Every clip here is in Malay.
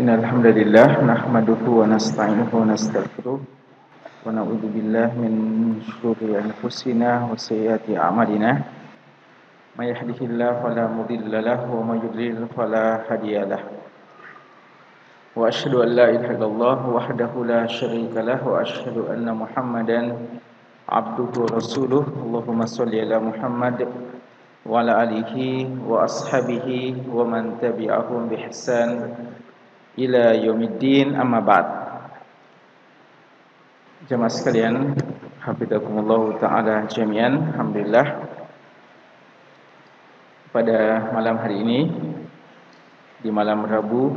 إن الحمد لله نحمده ونستعينه ونستغفره ونعوذ بالله من شرور أنفسنا وسيئات أعمالنا. من يهده الله فلا مضل له ومن يضلل فلا هادي له. وأشهد أن لا إله إلا الله وحده لا شريك له وأشهد أن محمدا عبده ورسوله. اللهم صل على محمد وعلى آله وأصحابه ومن تبعهم بإحسان ila yaumiddin amma ba'd. Jemaah sekalian hafizakumullah taala jami'an alhamdulillah. Pada malam hari ini di malam Rabu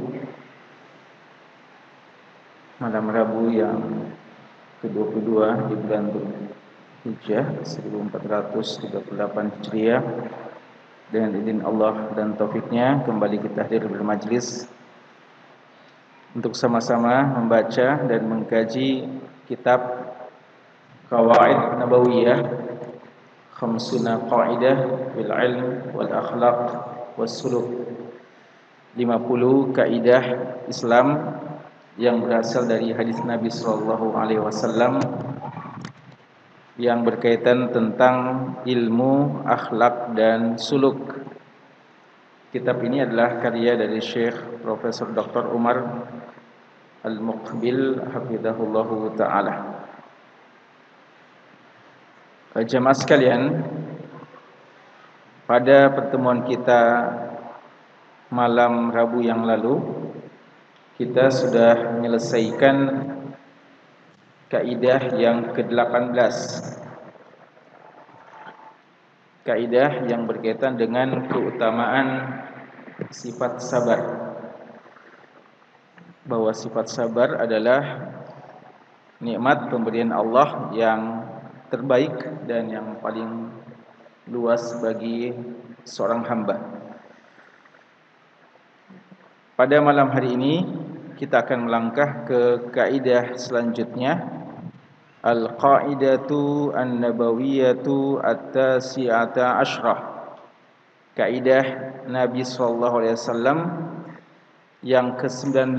malam Rabu yang ke-22 di bulan Hijjah 1438 Hijriah. Dengan izin Allah dan taufiknya kembali kita hadir bermajlis untuk sama-sama membaca dan mengkaji kitab Qawaid Nabawiyah Khamsuna Qa'idah Bil Ilm Wal Akhlaq Was Suluk 50 kaidah Islam yang berasal dari hadis Nabi sallallahu alaihi wasallam yang berkaitan tentang ilmu, akhlak dan suluk. Kitab ini adalah karya dari Syekh Profesor Dr. Umar Al-Muqbil hafizahullahu taala. Eh, jemaah sekalian, pada pertemuan kita malam Rabu yang lalu kita sudah menyelesaikan kaidah yang ke-18. Kaidah yang berkaitan dengan keutamaan sifat sabar bahwa sifat sabar adalah nikmat pemberian Allah yang terbaik dan yang paling luas bagi seorang hamba. Pada malam hari ini kita akan melangkah ke kaidah selanjutnya Al-Qaidatu An-Nabawiyatu At-Tasi'ata Ashrah. Kaidah Nabi wasallam yang ke-19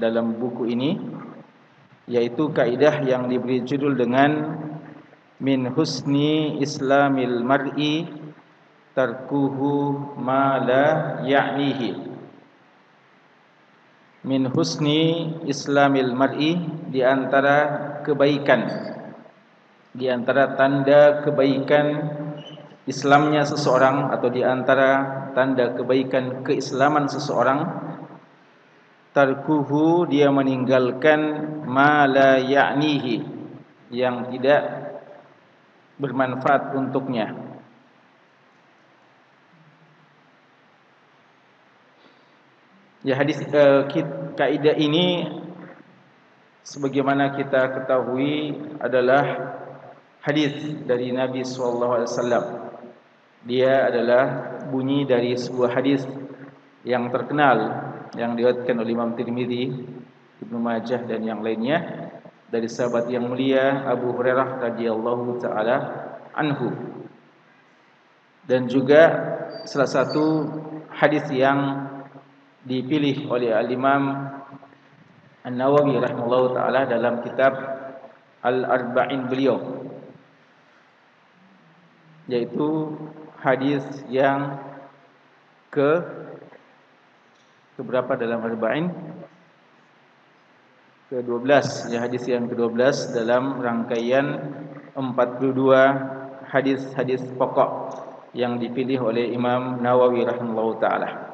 dalam buku ini yaitu kaidah yang diberi judul dengan min husni islamil mar'i tarkuhu ma la ya'nihi. Min husni islamil mar'i di antara kebaikan. Di antara tanda kebaikan Islamnya seseorang atau di antara tanda kebaikan keislaman seseorang tarkuhu dia meninggalkan ma la ya'nihi yang tidak bermanfaat untuknya. Ya hadis uh, kaidah ini sebagaimana kita ketahui adalah hadis dari Nabi sallallahu alaihi wasallam dia adalah bunyi dari sebuah hadis yang terkenal yang diriwayatkan oleh Imam Tirmizi, Ibnu Majah dan yang lainnya dari sahabat yang mulia Abu Hurairah radhiyallahu taala anhu. Dan juga salah satu hadis yang dipilih oleh Al-Imam An-Nawawi rahimahullahu taala dalam kitab Al-Arba'in beliau. Yaitu hadis yang ke keberapa dalam arba'in? Ke-12 ya hadis yang ke-12 dalam rangkaian 42 hadis-hadis pokok yang dipilih oleh Imam Nawawi rahimahullahu taala.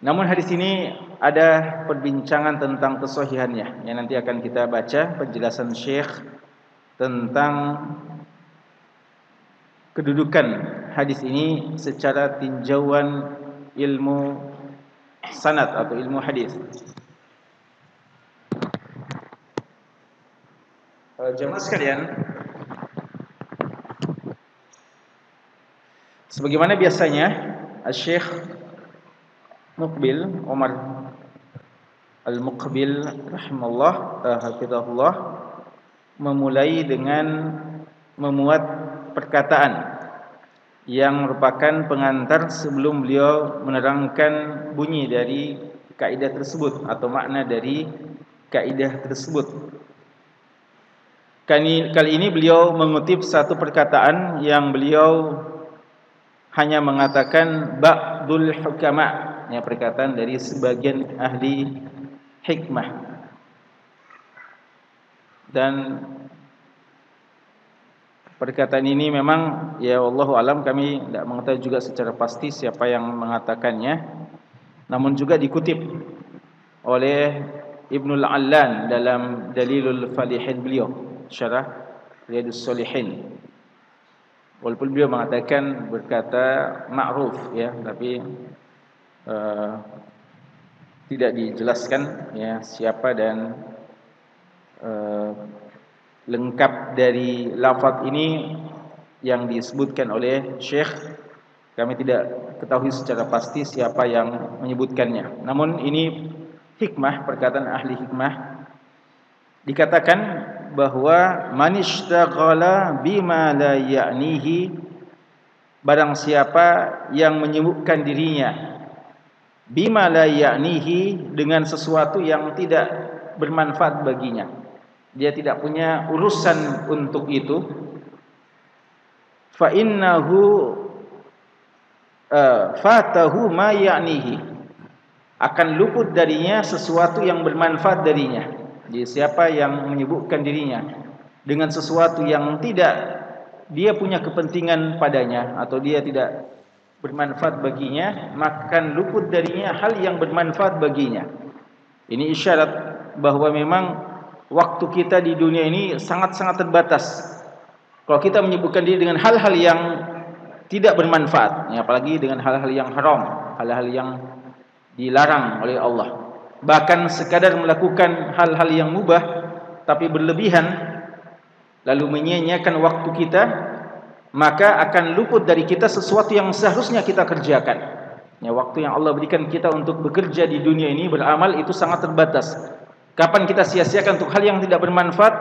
Namun hadis ini ada perbincangan tentang kesahihannya yang nanti akan kita baca penjelasan Syekh tentang kedudukan hadis ini secara tinjauan ilmu sanad atau ilmu hadis. Uh, jemaah sekalian, sebagaimana biasanya Syekh Muqbil Umar Al-Muqbil rahimahullah uh, hafizahullah memulai dengan memuat perkataan yang merupakan pengantar sebelum beliau menerangkan bunyi dari kaidah tersebut atau makna dari kaidah tersebut. Kali ini beliau mengutip satu perkataan yang beliau hanya mengatakan ba'dul hukama ya perkataan dari sebagian ahli hikmah. Dan perkataan ini memang ya wallahu alam kami tidak mengetahui juga secara pasti siapa yang mengatakannya. Namun juga dikutip oleh Ibnu Al-Allan dalam Dalilul Falihin beliau syarah Riyadus Salihin walaupun beliau mengatakan berkata ma'ruf ya tapi uh, tidak dijelaskan ya siapa dan uh, lengkap dari lafaz ini yang disebutkan oleh Syekh. Kami tidak ketahui secara pasti siapa yang menyebutkannya. Namun ini hikmah perkataan ahli hikmah. Dikatakan bahwa manishtaghala bima la ya'nihi barang siapa yang menyebutkan dirinya bima la ya'nihi dengan sesuatu yang tidak bermanfaat baginya. Dia tidak punya urusan untuk itu. Fa innahu uh, fatahu ma ya'nihi. Akan luput darinya sesuatu yang bermanfaat darinya. Jadi siapa yang menyebutkan dirinya dengan sesuatu yang tidak dia punya kepentingan padanya atau dia tidak bermanfaat baginya, maka akan luput darinya hal yang bermanfaat baginya. Ini isyarat bahawa memang waktu kita di dunia ini sangat-sangat terbatas. Kalau kita menyebutkan diri dengan hal-hal yang tidak bermanfaat, ya, apalagi dengan hal-hal yang haram, hal-hal yang dilarang oleh Allah. Bahkan sekadar melakukan hal-hal yang mubah tapi berlebihan lalu menyia-nyiakan waktu kita maka akan luput dari kita sesuatu yang seharusnya kita kerjakan. Ya, waktu yang Allah berikan kita untuk bekerja di dunia ini beramal itu sangat terbatas. Kapan kita sia-siakan untuk hal yang tidak bermanfaat,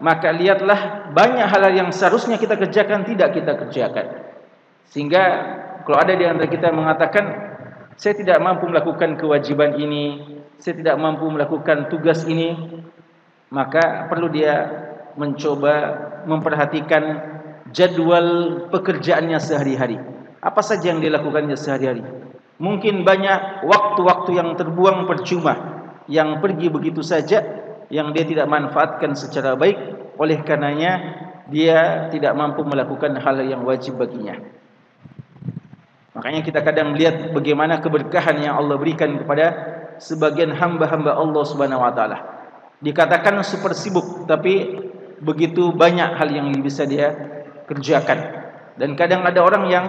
maka lihatlah banyak hal yang seharusnya kita kerjakan tidak kita kerjakan. Sehingga kalau ada di antara kita yang mengatakan saya tidak mampu melakukan kewajiban ini, saya tidak mampu melakukan tugas ini, maka perlu dia mencoba memperhatikan jadwal pekerjaannya sehari-hari. Apa saja yang dilakukannya sehari-hari? Mungkin banyak waktu-waktu yang terbuang percuma, yang pergi begitu saja, yang dia tidak manfaatkan secara baik, oleh karenanya dia tidak mampu melakukan hal yang wajib baginya. Makanya kita kadang melihat bagaimana keberkahan yang Allah berikan kepada sebagian hamba-hamba Allah Subhanahu wa taala. Dikatakan super sibuk tapi begitu banyak hal yang bisa dia kerjakan. Dan kadang ada orang yang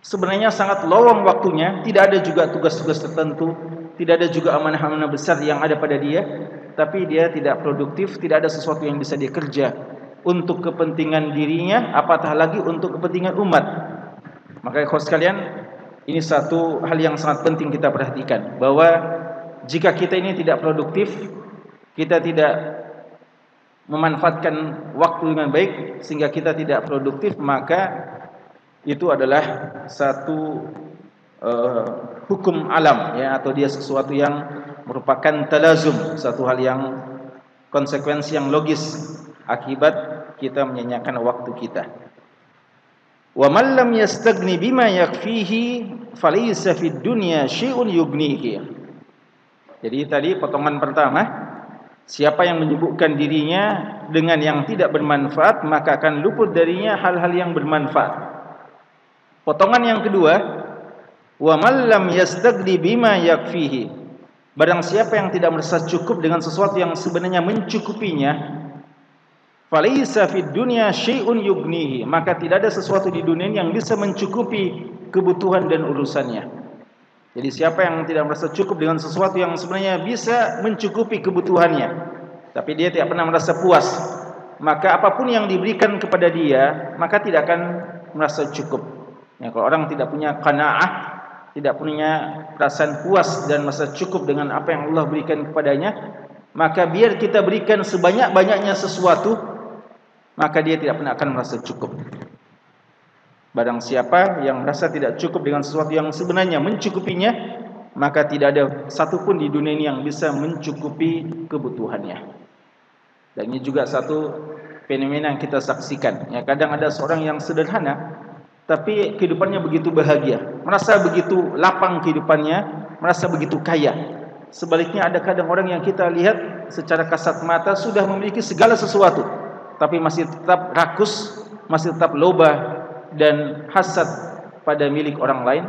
sebenarnya sangat lowong waktunya, tidak ada juga tugas-tugas tertentu, tidak ada juga amanah-amanah besar yang ada pada dia, tapi dia tidak produktif, tidak ada sesuatu yang bisa dia kerja untuk kepentingan dirinya, apatah lagi untuk kepentingan umat. Maka ikhwan sekalian, ini satu hal yang sangat penting kita perhatikan bahwa jika kita ini tidak produktif, kita tidak memanfaatkan waktu dengan baik sehingga kita tidak produktif, maka itu adalah satu uh, hukum alam ya atau dia sesuatu yang merupakan talazum, satu hal yang konsekuensi yang logis akibat kita menyanyikan waktu kita. Wa man lam yastaghni bima yakfihi falaysa fid dunya syai'un yughnihi. Jadi tadi potongan pertama, siapa yang menyebutkan dirinya dengan yang tidak bermanfaat maka akan luput darinya hal-hal yang bermanfaat. Potongan yang kedua, wa man lam yastaghni bima yakfihi. Barang siapa yang tidak merasa cukup dengan sesuatu yang sebenarnya mencukupinya, Falaisa fid dunya syai'un yughnihi, maka tidak ada sesuatu di dunia yang bisa mencukupi kebutuhan dan urusannya. Jadi siapa yang tidak merasa cukup dengan sesuatu yang sebenarnya bisa mencukupi kebutuhannya, tapi dia tidak pernah merasa puas, maka apapun yang diberikan kepada dia, maka tidak akan merasa cukup. Ya, kalau orang tidak punya qanaah, tidak punya perasaan puas dan merasa cukup dengan apa yang Allah berikan kepadanya, maka biar kita berikan sebanyak-banyaknya sesuatu, maka dia tidak pernah akan merasa cukup. Barang siapa yang merasa tidak cukup dengan sesuatu yang sebenarnya mencukupinya, maka tidak ada satu pun di dunia ini yang bisa mencukupi kebutuhannya. Dan ini juga satu fenomena yang kita saksikan. Ya, kadang ada seorang yang sederhana, tapi kehidupannya begitu bahagia, merasa begitu lapang kehidupannya, merasa begitu kaya. Sebaliknya ada kadang orang yang kita lihat secara kasat mata sudah memiliki segala sesuatu, tapi masih tetap rakus, masih tetap loba dan hasad pada milik orang lain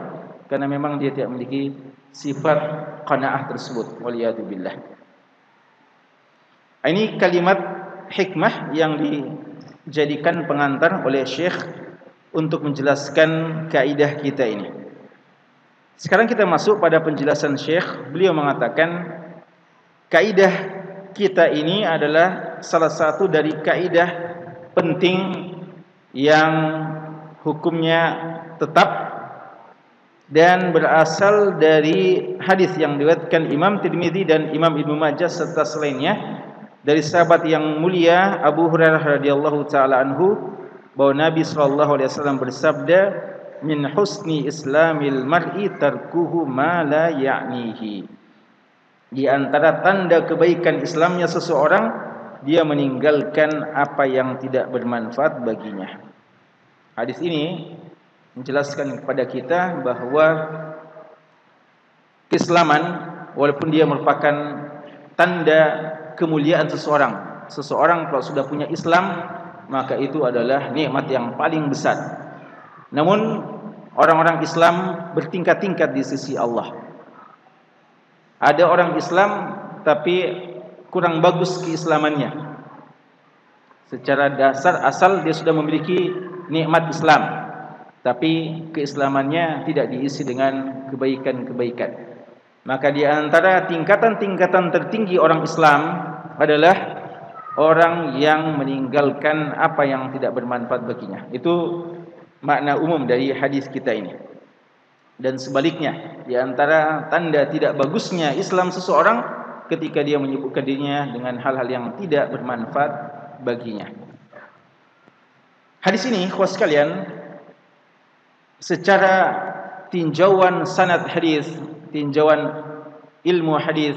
karena memang dia tidak memiliki sifat qanaah tersebut. Waliyadzubillah ini kalimat hikmah yang dijadikan pengantar oleh syekh untuk menjelaskan kaidah kita ini. Sekarang kita masuk pada penjelasan syekh. Beliau mengatakan kaidah kita ini adalah salah satu dari kaidah penting yang hukumnya tetap dan berasal dari hadis yang diriwayatkan Imam Tirmizi dan Imam Ibnu Majah serta selainnya dari sahabat yang mulia Abu Hurairah radhiyallahu taala anhu bahwa Nabi sallallahu alaihi wasallam bersabda min husni islamil mar'i tarkuhu ma la ya'nihi. Di antara tanda kebaikan Islamnya seseorang dia meninggalkan apa yang tidak bermanfaat baginya hadis ini menjelaskan kepada kita bahawa keislaman walaupun dia merupakan tanda kemuliaan seseorang seseorang kalau sudah punya Islam maka itu adalah nikmat yang paling besar. Namun orang-orang Islam bertingkat-tingkat di sisi Allah. Ada orang Islam tapi kurang bagus keislamannya. Secara dasar asal dia sudah memiliki nikmat Islam tapi keislamannya tidak diisi dengan kebaikan-kebaikan. Maka di antara tingkatan-tingkatan tertinggi orang Islam adalah orang yang meninggalkan apa yang tidak bermanfaat baginya. Itu makna umum dari hadis kita ini. Dan sebaliknya, di antara tanda tidak bagusnya Islam seseorang ketika dia menyebutkan dirinya dengan hal-hal yang tidak bermanfaat baginya. Hadis ini, khusus sekalian, secara tinjauan sanad hadis, tinjauan ilmu hadis,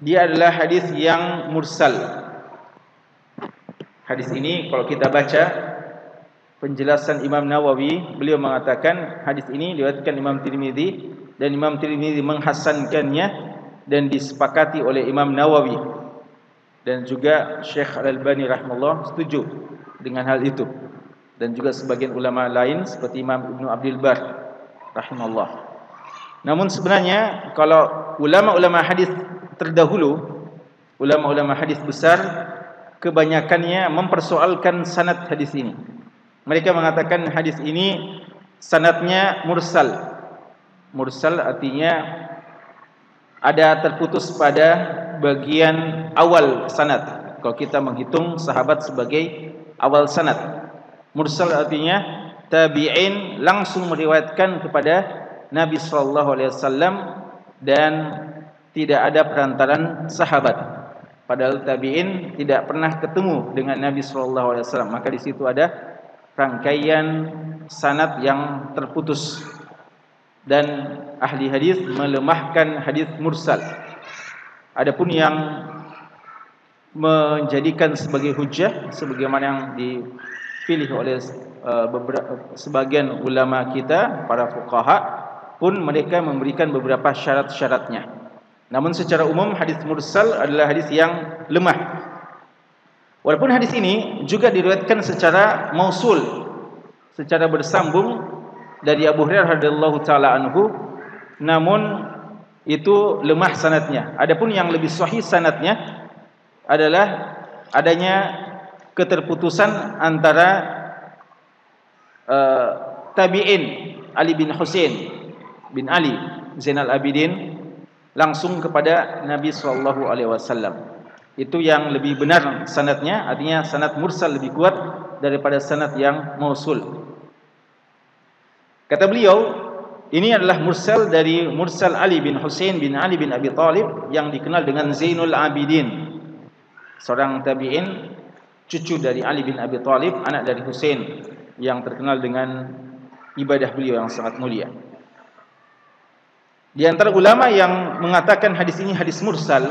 dia adalah hadis yang mursal. Hadis ini kalau kita baca penjelasan Imam Nawawi, beliau mengatakan hadis ini diriwayatkan Imam Tirmizi dan Imam Tirmizi menghasankannya dan disepakati oleh Imam Nawawi dan juga Syekh Al-Albani rahimahullah setuju dengan hal itu dan juga sebagian ulama lain seperti Imam Ibn Abdul Bar rahimahullah. Namun sebenarnya kalau ulama-ulama hadis terdahulu, ulama-ulama hadis besar kebanyakannya mempersoalkan sanad hadis ini. Mereka mengatakan hadis ini sanadnya mursal. Mursal artinya ada terputus pada bagian awal sanad. Kalau kita menghitung sahabat sebagai awal sanad, Mursal artinya tabi'in langsung meriwayatkan kepada Nabi sallallahu alaihi wasallam dan tidak ada perantaran sahabat. Padahal tabi'in tidak pernah ketemu dengan Nabi sallallahu alaihi wasallam. Maka di situ ada rangkaian sanad yang terputus. Dan ahli hadis melemahkan hadis mursal. Adapun yang menjadikan sebagai hujah sebagaimana yang di dipilih oleh uh, beberapa sebagian ulama kita para fuqaha pun mereka memberikan beberapa syarat-syaratnya. Namun secara umum hadis mursal adalah hadis yang lemah. Walaupun hadis ini juga diriwayatkan secara mausul, secara bersambung dari Abu Hurairah radhiyallahu taala anhu, namun itu lemah sanatnya. Adapun yang lebih sahih sanatnya adalah adanya keterputusan antara uh, tabi'in Ali bin Husain bin Ali Zainal Abidin langsung kepada Nabi sallallahu alaihi wasallam. Itu yang lebih benar sanadnya, artinya sanad mursal lebih kuat daripada sanad yang mausul. Kata beliau, ini adalah mursal dari mursal Ali bin Husain bin Ali bin Abi Talib yang dikenal dengan Zainul Abidin. Seorang tabi'in cucu dari Ali bin Abi Talib, anak dari Hussein yang terkenal dengan ibadah beliau yang sangat mulia. Di antara ulama yang mengatakan hadis ini hadis mursal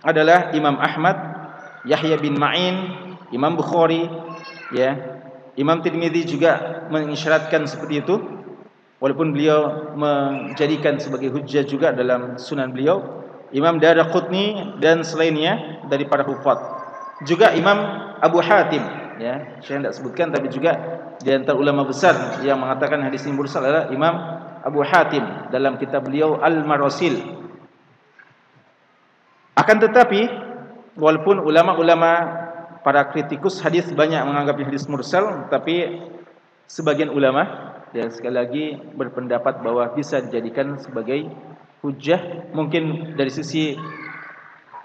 adalah Imam Ahmad, Yahya bin Ma'in, Imam Bukhari, ya. Imam Tirmizi juga mengisyaratkan seperti itu. Walaupun beliau menjadikan sebagai hujjah juga dalam sunan beliau. Imam Daraqutni dan selainnya dari para hufaz. Juga Imam Abu Hatim, ya. Saya tidak sebutkan tapi juga di antara ulama besar yang mengatakan hadis ini mursal adalah Imam Abu Hatim dalam kitab beliau Al-Marasil. Akan tetapi walaupun ulama-ulama para kritikus hadis banyak menganggap hadis mursal tapi sebagian ulama ya sekali lagi berpendapat bahwa bisa dijadikan sebagai hujah mungkin dari sisi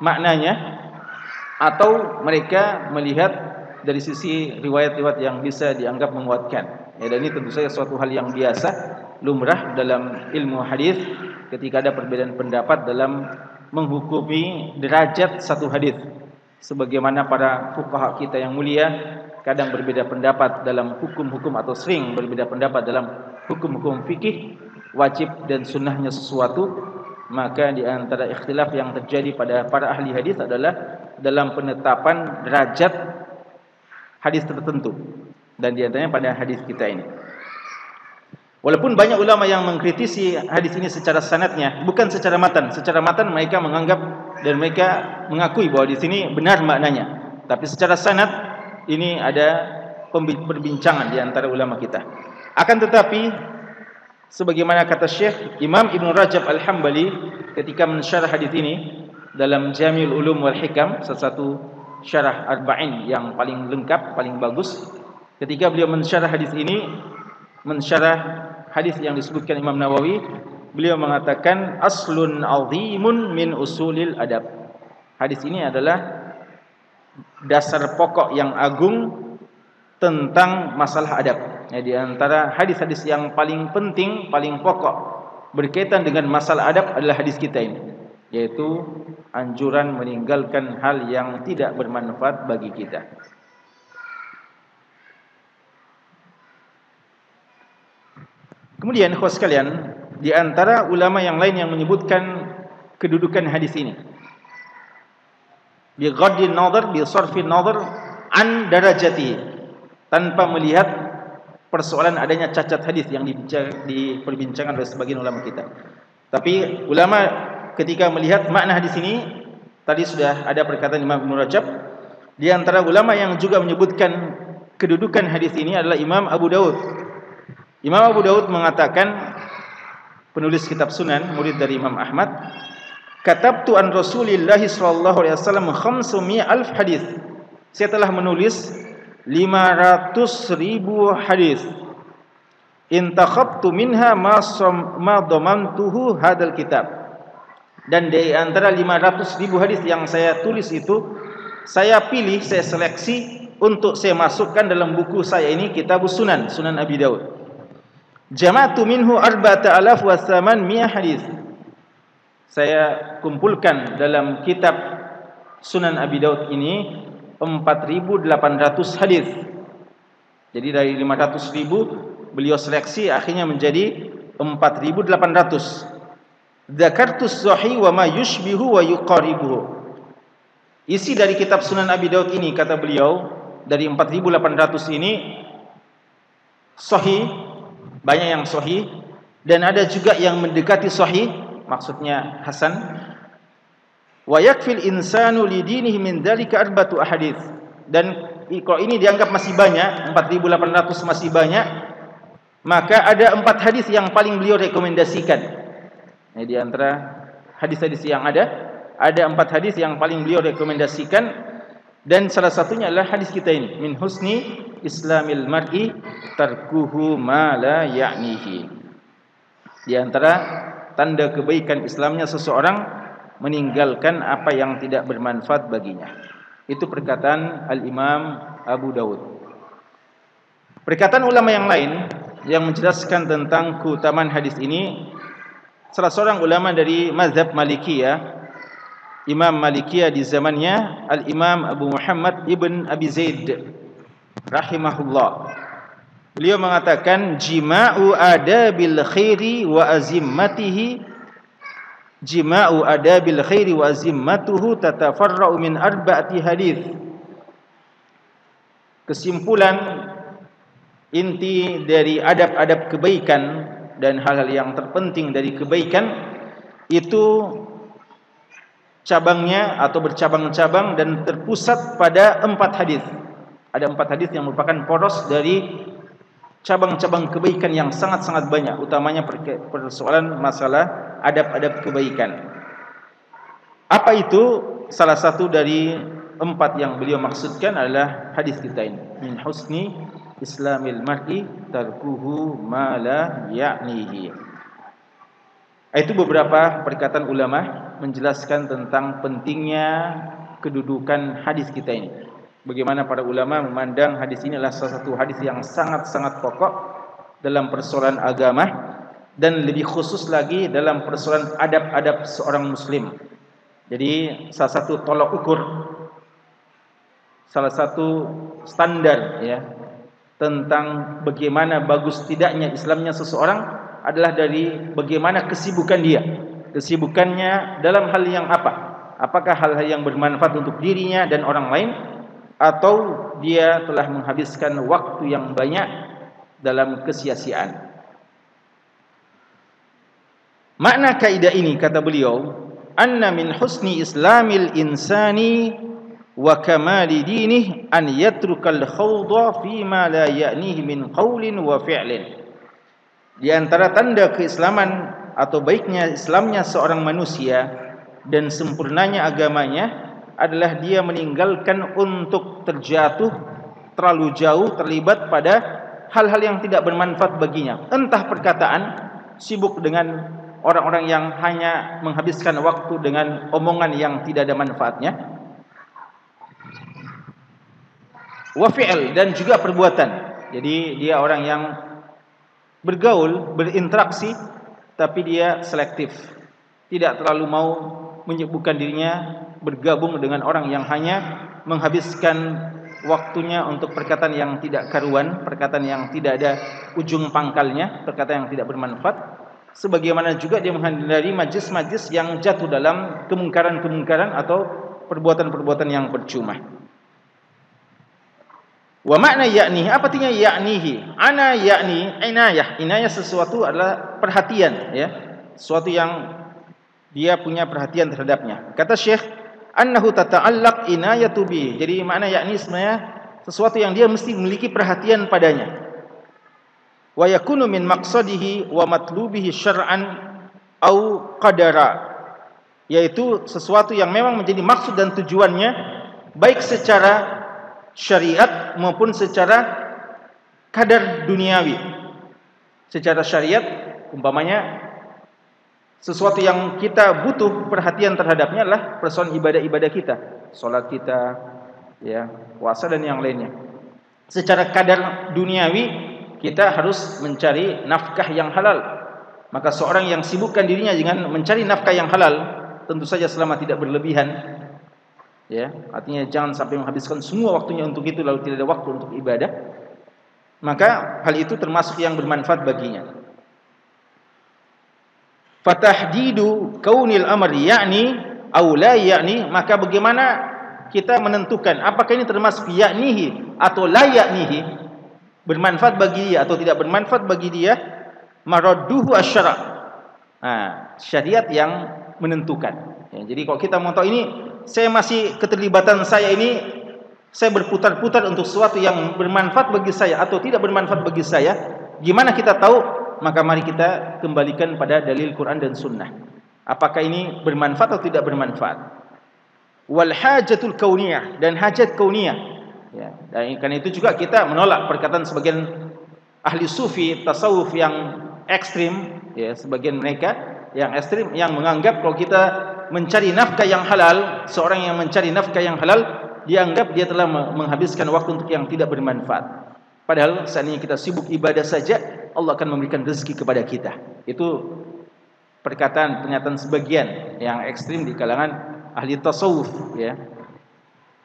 maknanya atau mereka melihat dari sisi riwayat-riwayat yang bisa dianggap menguatkan. Ya, dan ini tentu saja suatu hal yang biasa lumrah dalam ilmu hadis ketika ada perbedaan pendapat dalam menghukumi derajat satu hadis sebagaimana para fuqaha kita yang mulia kadang berbeda pendapat dalam hukum-hukum atau sering berbeda pendapat dalam hukum-hukum fikih wajib dan sunnahnya sesuatu maka di antara ikhtilaf yang terjadi pada para ahli hadis adalah dalam penetapan derajat hadis tertentu dan di antaranya pada hadis kita ini Walaupun banyak ulama yang mengkritisi hadis ini secara sanatnya, bukan secara matan. Secara matan mereka menganggap dan mereka mengakui bahwa di sini benar maknanya. Tapi secara sanat ini ada perbincangan di antara ulama kita. Akan tetapi sebagaimana kata Syekh Imam Ibn Rajab Al-Hambali ketika mensyarah hadis ini dalam Jamiul Ulum wal Hikam, salah satu syarah arba'in yang paling lengkap, paling bagus. Ketika beliau mensyarah hadis ini, mensyarah hadis yang disebutkan Imam Nawawi beliau mengatakan aslun azimun min usulil adab hadis ini adalah dasar pokok yang agung tentang masalah adab ya, di antara hadis-hadis yang paling penting paling pokok berkaitan dengan masalah adab adalah hadis kita ini yaitu anjuran meninggalkan hal yang tidak bermanfaat bagi kita Kemudian khusus sekalian, di antara ulama yang lain yang menyebutkan kedudukan hadis ini. Bi ghaddi nazar bi sarfi nazar an darajati tanpa melihat persoalan adanya cacat hadis yang diperbincangkan oleh sebagian ulama kita. Tapi ulama ketika melihat makna hadis ini tadi sudah ada perkataan Imam Ibn Rajab di antara ulama yang juga menyebutkan kedudukan hadis ini adalah Imam Abu Daud Imam Abu Daud mengatakan penulis kitab Sunan murid dari Imam Ahmad katabtu an Rasulillah sallallahu alaihi wasallam 500 alf hadis saya telah menulis 500 ribu hadis. Intakhabtu minha ma ma damantuhu hadal kitab. Dan di antara 500 ribu hadis yang saya tulis itu saya pilih saya seleksi untuk saya masukkan dalam buku saya ini kitab Sunan Sunan Abi Daud. Jama'tu minhu arba'ata alaf wa thaman mi'ah hadis. Saya kumpulkan dalam kitab Sunan Abi Daud ini 4800 hadis. Jadi dari 500 ribu beliau seleksi akhirnya menjadi 4800. Dzakartu sahih wa ma yushbihu wa yuqaribuhu. Isi dari kitab Sunan Abi Daud ini kata beliau dari 4800 ini sahih banyak yang sahih dan ada juga yang mendekati sahih maksudnya hasan wa yakfil insanu li dinihi min dalika arbatu ahadits dan kalau ini dianggap masih banyak 4800 masih banyak maka ada empat hadis yang paling beliau rekomendasikan. Ini di antara hadis-hadis yang ada ada empat hadis yang paling beliau rekomendasikan. Dan salah satunya adalah hadis kita ini min husni islamil mar'i tarkuhu ma la ya'nihi. Di antara tanda kebaikan Islamnya seseorang meninggalkan apa yang tidak bermanfaat baginya. Itu perkataan Al-Imam Abu Dawud. Perkataan ulama yang lain yang menjelaskan tentang keutamaan hadis ini salah seorang ulama dari mazhab Malikiyah Imam Malikiyah di zamannya Al-Imam Abu Muhammad Ibn Abi Zaid rahimahullah Beliau mengatakan jima'u adabil khairi wa azimmatihi jima'u adabil khairi wa zimmatuhu tatafarra'u min arba'ati hadith kesimpulan inti dari adab-adab kebaikan dan hal-hal yang terpenting dari kebaikan itu cabangnya atau bercabang-cabang dan terpusat pada empat hadis. Ada empat hadis yang merupakan poros dari cabang-cabang kebaikan yang sangat-sangat banyak, utamanya persoalan masalah adab-adab kebaikan. Apa itu? Salah satu dari empat yang beliau maksudkan adalah hadis kita ini. Min husni islamil mar'i tarkuhu ma la ya'nihi. Itu beberapa perkataan ulama menjelaskan tentang pentingnya kedudukan hadis kita ini bagaimana para ulama memandang hadis ini adalah salah satu hadis yang sangat-sangat pokok dalam persoalan agama dan lebih khusus lagi dalam persoalan adab-adab seorang muslim. Jadi salah satu tolok ukur salah satu standar ya tentang bagaimana bagus tidaknya Islamnya seseorang adalah dari bagaimana kesibukan dia. Kesibukannya dalam hal yang apa? Apakah hal-hal yang bermanfaat untuk dirinya dan orang lain atau dia telah menghabiskan waktu yang banyak dalam kesia-siaan. Makna kaidah ini kata beliau, anna min husni islamil insani wa kamali dinih an yatrukal khawda fi ma la ya'nihi min qawlin wa fi'lin. Di antara tanda keislaman atau baiknya Islamnya seorang manusia dan sempurnanya agamanya adalah dia meninggalkan untuk terjatuh terlalu jauh terlibat pada hal-hal yang tidak bermanfaat baginya. Entah perkataan sibuk dengan orang-orang yang hanya menghabiskan waktu dengan omongan yang tidak ada manfaatnya. Wa fi'l dan juga perbuatan. Jadi dia orang yang bergaul berinteraksi tapi dia selektif. Tidak terlalu mau menyebutkan dirinya bergabung dengan orang yang hanya menghabiskan waktunya untuk perkataan yang tidak karuan, perkataan yang tidak ada ujung pangkalnya, perkataan yang tidak bermanfaat. Sebagaimana juga dia menghindari majlis-majlis yang jatuh dalam kemungkaran-kemungkaran atau perbuatan-perbuatan yang percuma. Wa makna yakni, apa artinya yaknihi? Ana yakni inayah. Inayah sesuatu adalah perhatian, ya. Sesuatu yang dia punya perhatian terhadapnya. Kata Syekh annahu tata'allaq inayatu bi. Jadi makna yakni sebenarnya sesuatu yang dia mesti memiliki perhatian padanya. Wa yakunu min maqsadihi wa matlubihi syar'an au qadara. Yaitu sesuatu yang memang menjadi maksud dan tujuannya baik secara syariat maupun secara kadar duniawi. Secara syariat umpamanya sesuatu yang kita butuh perhatian terhadapnya adalah persoalan ibadah-ibadah kita, solat kita, ya, puasa dan yang lainnya. Secara kadar duniawi kita harus mencari nafkah yang halal. Maka seorang yang sibukkan dirinya dengan mencari nafkah yang halal, tentu saja selama tidak berlebihan, ya, artinya jangan sampai menghabiskan semua waktunya untuk itu lalu tidak ada waktu untuk ibadah. Maka hal itu termasuk yang bermanfaat baginya fatahdidu kaunil amr yakni au la yakni maka bagaimana kita menentukan apakah ini termasuk yaknihi atau la yaknihi bermanfaat bagi dia atau tidak bermanfaat bagi dia maradduhu asyara. Ha, syariat yang menentukan. Ya, jadi kalau kita mau tahu ini saya masih keterlibatan saya ini saya berputar-putar untuk sesuatu yang bermanfaat bagi saya atau tidak bermanfaat bagi saya gimana kita tahu maka mari kita kembalikan pada dalil Quran dan Sunnah. Apakah ini bermanfaat atau tidak bermanfaat? Wal hajatul kauniyah dan hajat kauniyah. Ya, dan karena itu juga kita menolak perkataan sebagian ahli sufi tasawuf yang ekstrim, ya, sebagian mereka yang ekstrim yang menganggap kalau kita mencari nafkah yang halal, seorang yang mencari nafkah yang halal dianggap dia telah menghabiskan waktu untuk yang tidak bermanfaat. Padahal seandainya kita sibuk ibadah saja, Allah akan memberikan rezeki kepada kita. Itu perkataan pernyataan sebagian yang ekstrim di kalangan ahli tasawuf ya.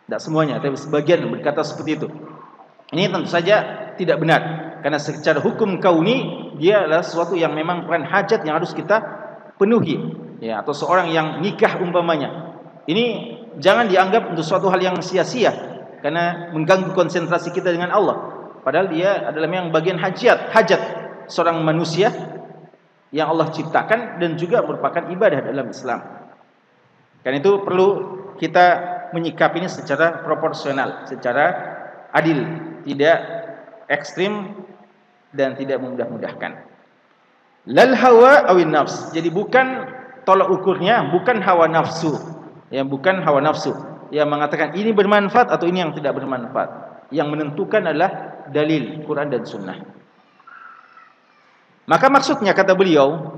Tidak semuanya, tapi sebagian berkata seperti itu. Ini tentu saja tidak benar karena secara hukum kauni dia adalah sesuatu yang memang bukan hajat yang harus kita penuhi. ya atau seorang yang nikah umpamanya. Ini jangan dianggap untuk suatu hal yang sia-sia karena mengganggu konsentrasi kita dengan Allah. Padahal dia adalah yang bagian hajat, hajat seorang manusia yang Allah ciptakan dan juga merupakan ibadah dalam Islam. Karena itu perlu kita menyikapi ini secara proporsional, secara adil, tidak ekstrim dan tidak memudah-mudahkan. Lal hawa awin nafs. Jadi bukan tolak ukurnya bukan hawa nafsu. Ya, bukan hawa nafsu yang mengatakan ini bermanfaat atau ini yang tidak bermanfaat. Yang menentukan adalah dalil Quran dan Sunnah. Maka maksudnya kata beliau,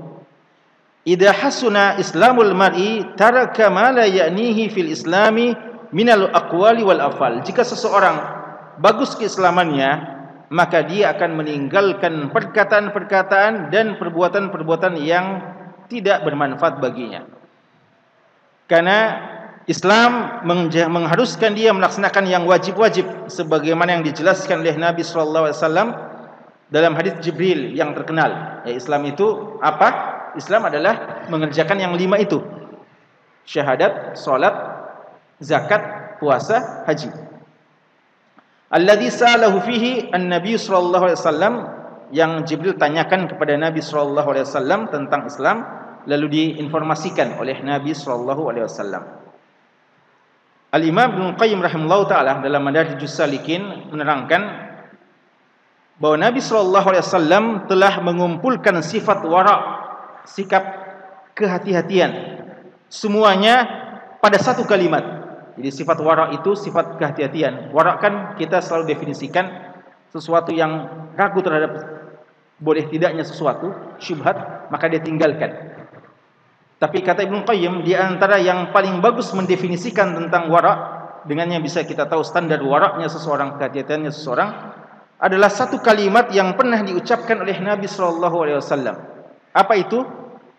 "Idza hasuna Islamul mar'i taraka ma la ya'nihi fil Islami minal aqwali wal afal." Jika seseorang bagus keislamannya, maka dia akan meninggalkan perkataan-perkataan dan perbuatan-perbuatan yang tidak bermanfaat baginya. Karena Islam mengharuskan dia melaksanakan yang wajib-wajib sebagaimana yang dijelaskan oleh Nabi sallallahu alaihi wasallam dalam hadis Jibril yang terkenal. Ya, Islam itu apa? Islam adalah mengerjakan yang lima itu. Syahadat, salat, zakat, puasa, haji alladhi salahu fihi an-nabi sallallahu alaihi wasallam yang Jibril tanyakan kepada Nabi sallallahu alaihi wasallam tentang Islam lalu diinformasikan oleh Nabi sallallahu alaihi wasallam. Al-Imam Ibnu Qayyim rahimahullah taala dalam Madarijus Salikin menerangkan bahwa Nabi sallallahu alaihi wasallam telah mengumpulkan sifat wara, sikap kehati-hatian semuanya pada satu kalimat jadi sifat warak itu sifat kehati-hatian. Warak kan kita selalu definisikan sesuatu yang ragu terhadap boleh tidaknya sesuatu, syubhat, maka dia tinggalkan. Tapi kata Ibn Qayyim, di antara yang paling bagus mendefinisikan tentang warak, dengannya bisa kita tahu standar waraknya seseorang, kehati-hatiannya seseorang, adalah satu kalimat yang pernah diucapkan oleh Nabi SAW. Apa itu?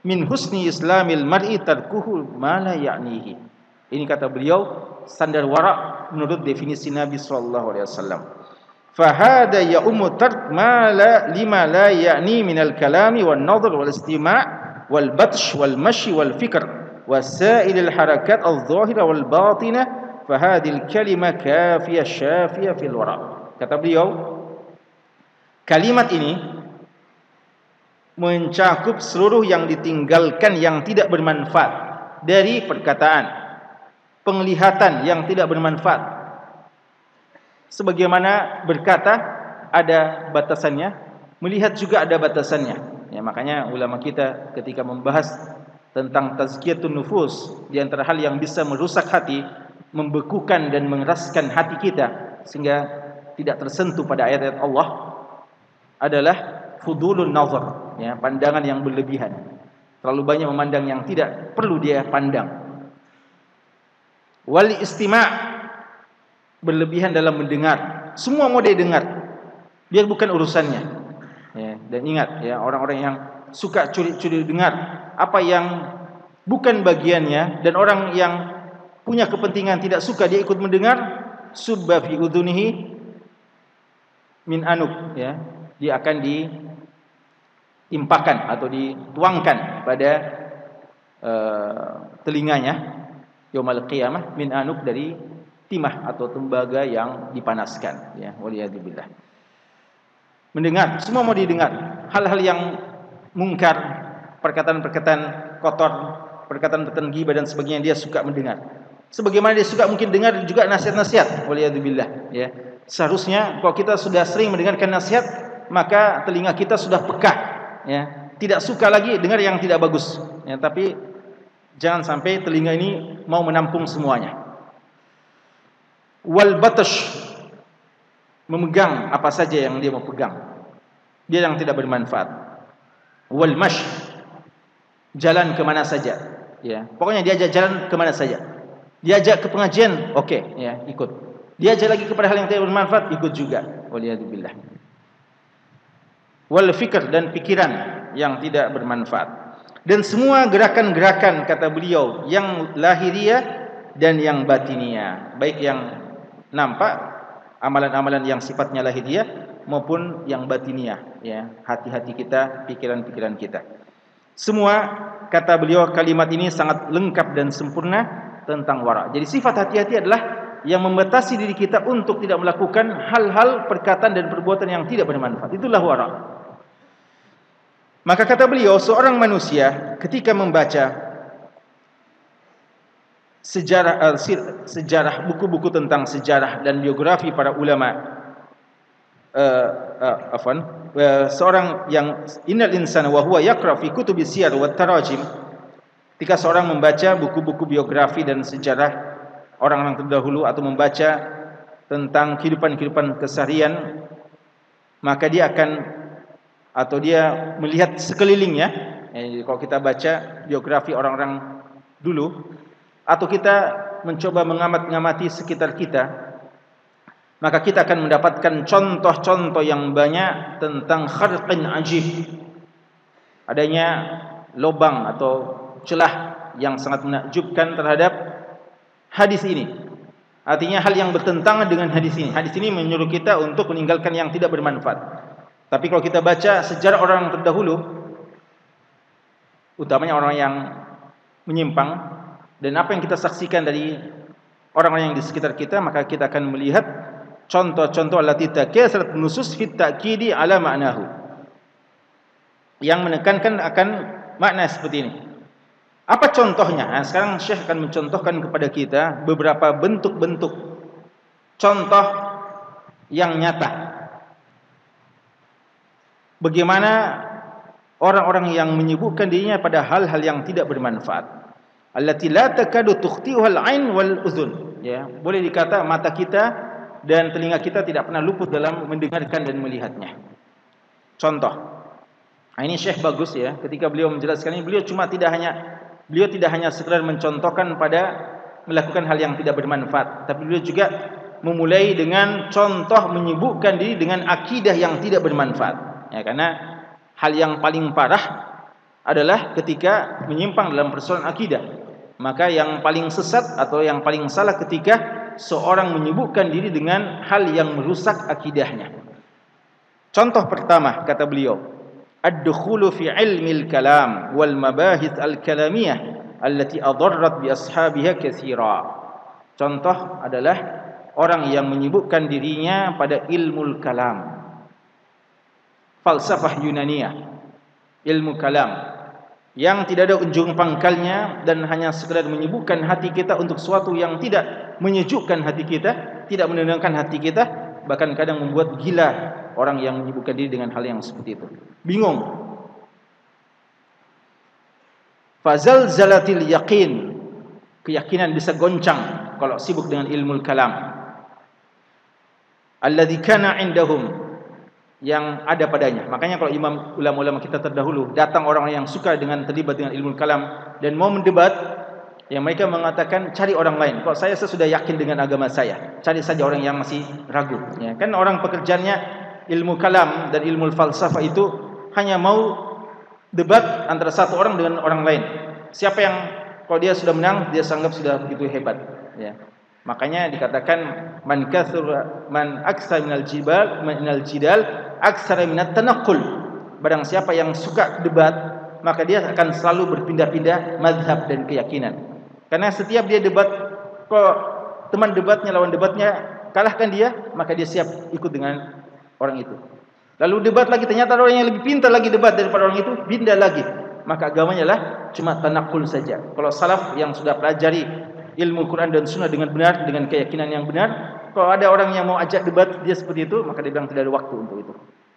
Min husni islamil mar'i tarkuhu ma la ya'nihi. Ini kata beliau standar wara menurut definisi Nabi sallallahu alaihi wasallam. Fa hada ya ummu tark ma la lima la ya'ni min al kalami wan nadhr wal istima' wal batsh wal mashi wal fikr wasail al harakat al zahira wal batina fa hadhihi al kalima kafiyah shafiyah fil wara. Kata beliau kalimat ini mencakup seluruh yang ditinggalkan yang tidak bermanfaat dari perkataan penglihatan yang tidak bermanfaat. Sebagaimana berkata ada batasannya, melihat juga ada batasannya. Ya, makanya ulama kita ketika membahas tentang tazkiyatun nufus di antara hal yang bisa merusak hati, membekukan dan mengeraskan hati kita sehingga tidak tersentuh pada ayat-ayat Allah adalah fudulun nazar, ya, pandangan yang berlebihan. Terlalu banyak memandang yang tidak perlu dia pandang. Wal istima' berlebihan dalam mendengar. Semua mau dia dengar. Biar bukan urusannya. Ya dan ingat ya orang-orang yang suka curi-curi dengar apa yang bukan bagiannya dan orang yang punya kepentingan tidak suka dia ikut mendengar subba fi udhunihi min anuk ya dia akan diimpakan atau dituangkan pada uh, telinganya yaumal qiyamah min anuk dari timah atau tembaga yang dipanaskan ya waliyadzubillah. Mendengar semua mau didengar hal-hal yang mungkar perkataan-perkataan kotor perkataan-perkataan ghibah dan sebagainya dia suka mendengar. Sebagaimana dia suka mungkin dengar juga nasihat-nasihat waliyadzubillah ya. Seharusnya kalau kita sudah sering mendengarkan nasihat maka telinga kita sudah peka ya tidak suka lagi dengar yang tidak bagus ya tapi Jangan sampai telinga ini mau menampung semuanya. Wal batash memegang apa saja yang dia mau pegang. Dia yang tidak bermanfaat. Wal mash jalan ke mana saja. Ya, pokoknya dia ajak jalan ke mana saja. Dia ajak ke pengajian, oke, okay, ya, ikut. Dia ajak lagi kepada hal yang tidak bermanfaat, ikut juga. Waliyadzubillah. Wal fikr dan pikiran yang tidak bermanfaat dan semua gerakan-gerakan kata beliau yang lahiriah dan yang batiniah baik yang nampak amalan-amalan yang sifatnya lahiriah maupun yang batiniah ya hati-hati kita pikiran-pikiran kita Semua kata beliau kalimat ini sangat lengkap dan sempurna tentang wara. Jadi sifat hati-hati adalah yang membatasi diri kita untuk tidak melakukan hal-hal perkataan dan perbuatan yang tidak bermanfaat. Itulah wara. Maka kata beliau, seorang manusia ketika membaca sejarah uh, sejarah buku-buku tentang sejarah dan biografi para ulama uh, uh, afan uh, seorang yang innal insana wa huwa yaqra fi kutubi siyar wa tarajim ketika seorang membaca buku-buku biografi dan sejarah orang-orang terdahulu atau membaca tentang kehidupan-kehidupan keseharian maka dia akan atau dia melihat sekelilingnya eh, kalau kita baca biografi orang-orang dulu atau kita mencoba mengamat-ngamati sekitar kita maka kita akan mendapatkan contoh-contoh yang banyak tentang kharqin ajib. Adanya lubang atau celah yang sangat menakjubkan terhadap hadis ini. Artinya hal yang bertentangan dengan hadis ini. Hadis ini menyuruh kita untuk meninggalkan yang tidak bermanfaat tapi kalau kita baca sejarah orang terdahulu, utamanya orang yang menyimpang, dan apa yang kita saksikan dari orang-orang yang di sekitar kita, maka kita akan melihat contoh-contoh allati takasrat nusus fit ta'kidi ala ma'nahu. Yang menekankan akan makna seperti ini. Apa contohnya? Nah, sekarang Syekh akan mencontohkan kepada kita beberapa bentuk-bentuk contoh yang nyata bagaimana orang-orang yang menyebutkan dirinya pada hal-hal yang tidak bermanfaat. Allati la takadu tukhtiha al-ain wal uzun. Ya boleh dikata mata kita dan telinga kita tidak pernah luput dalam mendengarkan dan melihatnya. Contoh. Ini syekh bagus ya. Ketika beliau menjelaskan ini beliau cuma tidak hanya beliau tidak hanya sekadar mencontohkan pada melakukan hal yang tidak bermanfaat tapi beliau juga memulai dengan contoh menyebutkan diri dengan akidah yang tidak bermanfaat ya karena hal yang paling parah adalah ketika menyimpang dalam persoalan akidah. Maka yang paling sesat atau yang paling salah ketika seorang menyebutkan diri dengan hal yang merusak akidahnya. Contoh pertama kata beliau ad-dukhulu fi ilmi al-kalam wal mabahith al-kalamiyah allati adarrat bi ashabiha katsira. Contoh adalah orang yang menyebutkan dirinya pada ilmu kalam falsafah Yunania ilmu kalam yang tidak ada ujung pangkalnya dan hanya sekadar menyibukkan hati kita untuk sesuatu yang tidak menyejukkan hati kita tidak menenangkan hati kita bahkan kadang membuat gila orang yang menyibukkan diri dengan hal yang seperti itu. Bingung. Fazal zalatil yaqin keyakinan bisa goncang kalau sibuk dengan ilmu kalam. Alladhi kana indahum yang ada padanya. Makanya kalau imam ulama-ulama kita terdahulu datang orang-orang yang suka dengan terlibat dengan ilmu kalam dan mau mendebat, yang mereka mengatakan cari orang lain. Kalau saya, sudah yakin dengan agama saya, cari saja orang yang masih ragu. Ya, kan orang pekerjaannya ilmu kalam dan ilmu falsafah itu hanya mau debat antara satu orang dengan orang lain. Siapa yang kalau dia sudah menang, dia sanggap sudah begitu hebat. Ya. Makanya dikatakan man kathur man aksa minal jibal minal jidal aksara minat tanaqqul. Barang siapa yang suka debat, maka dia akan selalu berpindah-pindah mazhab dan keyakinan. Karena setiap dia debat kok teman debatnya lawan debatnya kalahkan dia, maka dia siap ikut dengan orang itu. Lalu debat lagi ternyata orang yang lebih pintar lagi debat daripada orang itu, pindah lagi. Maka agamanya lah cuma tanakul saja. Kalau salaf yang sudah pelajari ilmu Quran dan Sunnah dengan benar dengan keyakinan yang benar. Kalau ada orang yang mau ajak debat dia seperti itu, maka dia bilang tidak ada waktu untuk itu.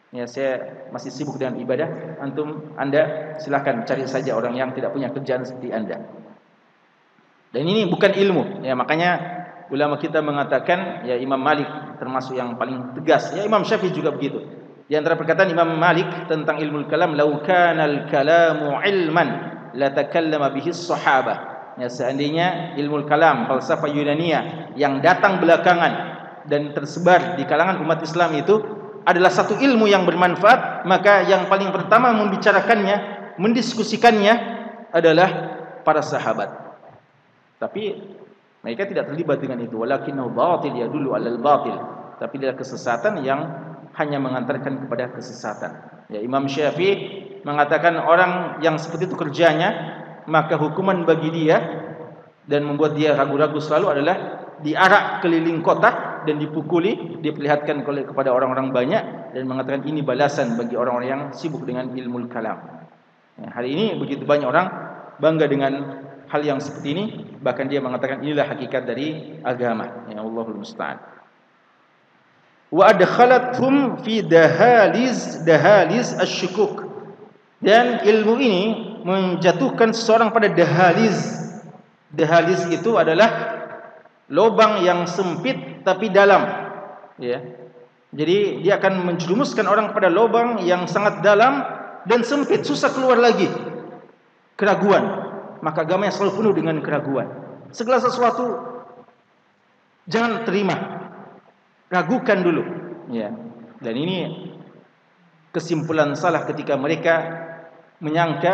Ya, saya masih sibuk dengan ibadah. Antum, anda silakan cari saja orang yang tidak punya kerjaan seperti anda. Dan ini bukan ilmu. Ya, makanya ulama kita mengatakan, ya Imam Malik termasuk yang paling tegas. Ya Imam Syafi'i juga begitu. Di antara perkataan Imam Malik tentang ilmu kalam, "Lau kana al-kalamu ilman la takallama bihi as-sahabah." Ya, seandainya ilmu kalam falsafah Yunania yang datang belakangan dan tersebar di kalangan umat Islam itu adalah satu ilmu yang bermanfaat maka yang paling pertama membicarakannya mendiskusikannya adalah para sahabat. Tapi mereka tidak terlibat dengan itu. Walakinnahu batil ya dulu alal batil. Tapi dia kesesatan yang hanya mengantarkan kepada kesesatan. Ya Imam Syafi'i mengatakan orang yang seperti itu kerjanya maka hukuman bagi dia dan membuat dia ragu-ragu selalu adalah diarak keliling kota dan dipukuli diperlihatkan kepada orang-orang banyak dan mengatakan ini balasan bagi orang-orang yang sibuk dengan ilmu kalam. Ya, hari ini begitu banyak orang bangga dengan hal yang seperti ini bahkan dia mengatakan inilah hakikat dari agama. Ya Allahul musta'an. Wa adkhalathum fi dahaliz dahaliz asyukuk dan ilmu ini menjatuhkan seseorang pada dahaliz dahaliz itu adalah lubang yang sempit tapi dalam. Ya. Jadi dia akan menjerumuskan orang kepada lubang yang sangat dalam dan sempit susah keluar lagi. Keraguan. Maka agama yang selalu penuh dengan keraguan. Segala sesuatu jangan terima. Ragukan dulu. Ya. Dan ini kesimpulan salah ketika mereka menyangka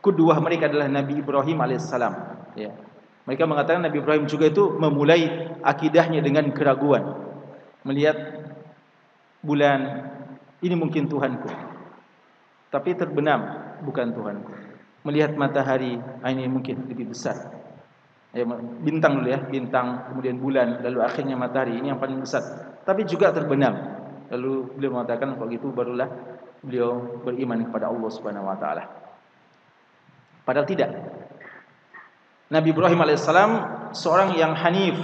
kedua mereka adalah Nabi Ibrahim alaihissalam ya mereka mengatakan Nabi Ibrahim juga itu memulai akidahnya dengan keraguan. Melihat bulan, ini mungkin Tuhanku. Tapi terbenam, bukan Tuhanku. Melihat matahari, ah, ini mungkin lebih besar. Ya, bintang dulu ya, bintang, kemudian bulan, lalu akhirnya matahari, ini yang paling besar. Tapi juga terbenam. Lalu beliau mengatakan, kalau gitu barulah beliau beriman kepada Allah Subhanahu Wa Taala. Padahal tidak, Nabi Ibrahim AS seorang yang hanif,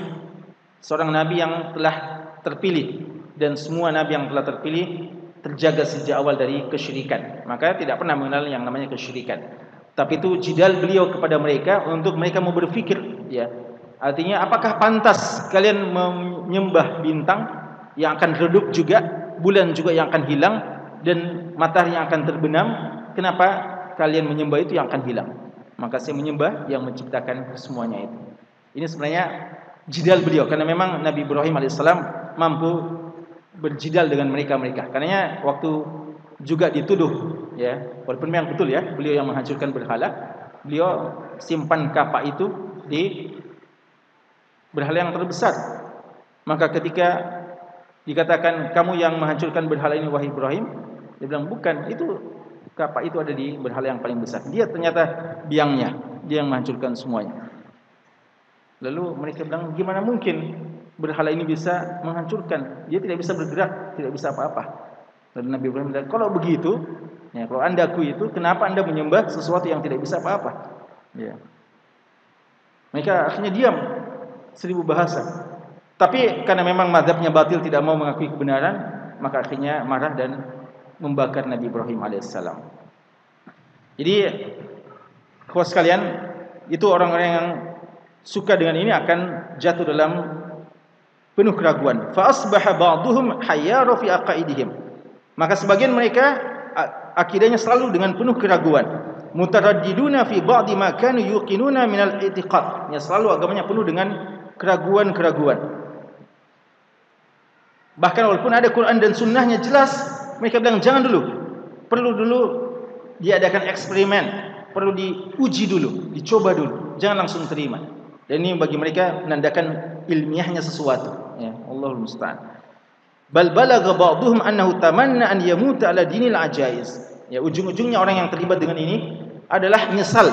seorang nabi yang telah terpilih dan semua nabi yang telah terpilih terjaga sejak awal dari kesyirikan. Maka tidak pernah mengenal yang namanya kesyirikan. Tapi itu jidal beliau kepada mereka untuk mereka mau berfikir, ya. Artinya apakah pantas kalian menyembah bintang yang akan redup juga, bulan juga yang akan hilang dan matahari yang akan terbenam? Kenapa kalian menyembah itu yang akan hilang? maka saya menyembah yang menciptakan semuanya itu. Ini sebenarnya jidal beliau karena memang Nabi Ibrahim alaihissalam mampu berjidal dengan mereka-mereka. Karena waktu juga dituduh ya, walaupun memang betul ya, beliau yang menghancurkan berhala, beliau simpan kapak itu di berhala yang terbesar. Maka ketika dikatakan kamu yang menghancurkan berhala ini wahai Ibrahim, dia bilang bukan, itu kapak itu ada di berhala yang paling besar. Dia ternyata biangnya, dia yang menghancurkan semuanya. Lalu mereka bilang, gimana mungkin berhala ini bisa menghancurkan? Dia tidak bisa bergerak, tidak bisa apa-apa. Lalu Nabi Ibrahim bilang, kalau begitu, ya, kalau anda aku itu, kenapa anda menyembah sesuatu yang tidak bisa apa-apa? Ya. Mereka akhirnya diam, seribu bahasa. Tapi karena memang madhabnya batil tidak mau mengakui kebenaran, maka akhirnya marah dan membakar Nabi Ibrahim alaihissalam. Jadi, kawan sekalian, itu orang-orang yang suka dengan ini akan jatuh dalam penuh keraguan. Fa asbaha ba'dhum hayyara fi aqaidihim. Maka sebagian mereka akidahnya selalu dengan penuh keraguan. Mutaraddiduna fi ba'di ma kanu yuqinuna min al-i'tiqad. Ya selalu agamanya penuh dengan keraguan-keraguan. Bahkan walaupun ada Quran dan sunnahnya jelas mereka bilang jangan dulu. Perlu dulu diadakan eksperimen, perlu diuji dulu, dicoba dulu. Jangan langsung terima. Dan ini bagi mereka menandakan ilmiahnya sesuatu. Ya, Allahul musta'an. Bal balagha ba'dhum annahu tamanna an yamuta ala dinil ajaiz. Ya, ujung-ujungnya orang yang terlibat dengan ini adalah menyesal.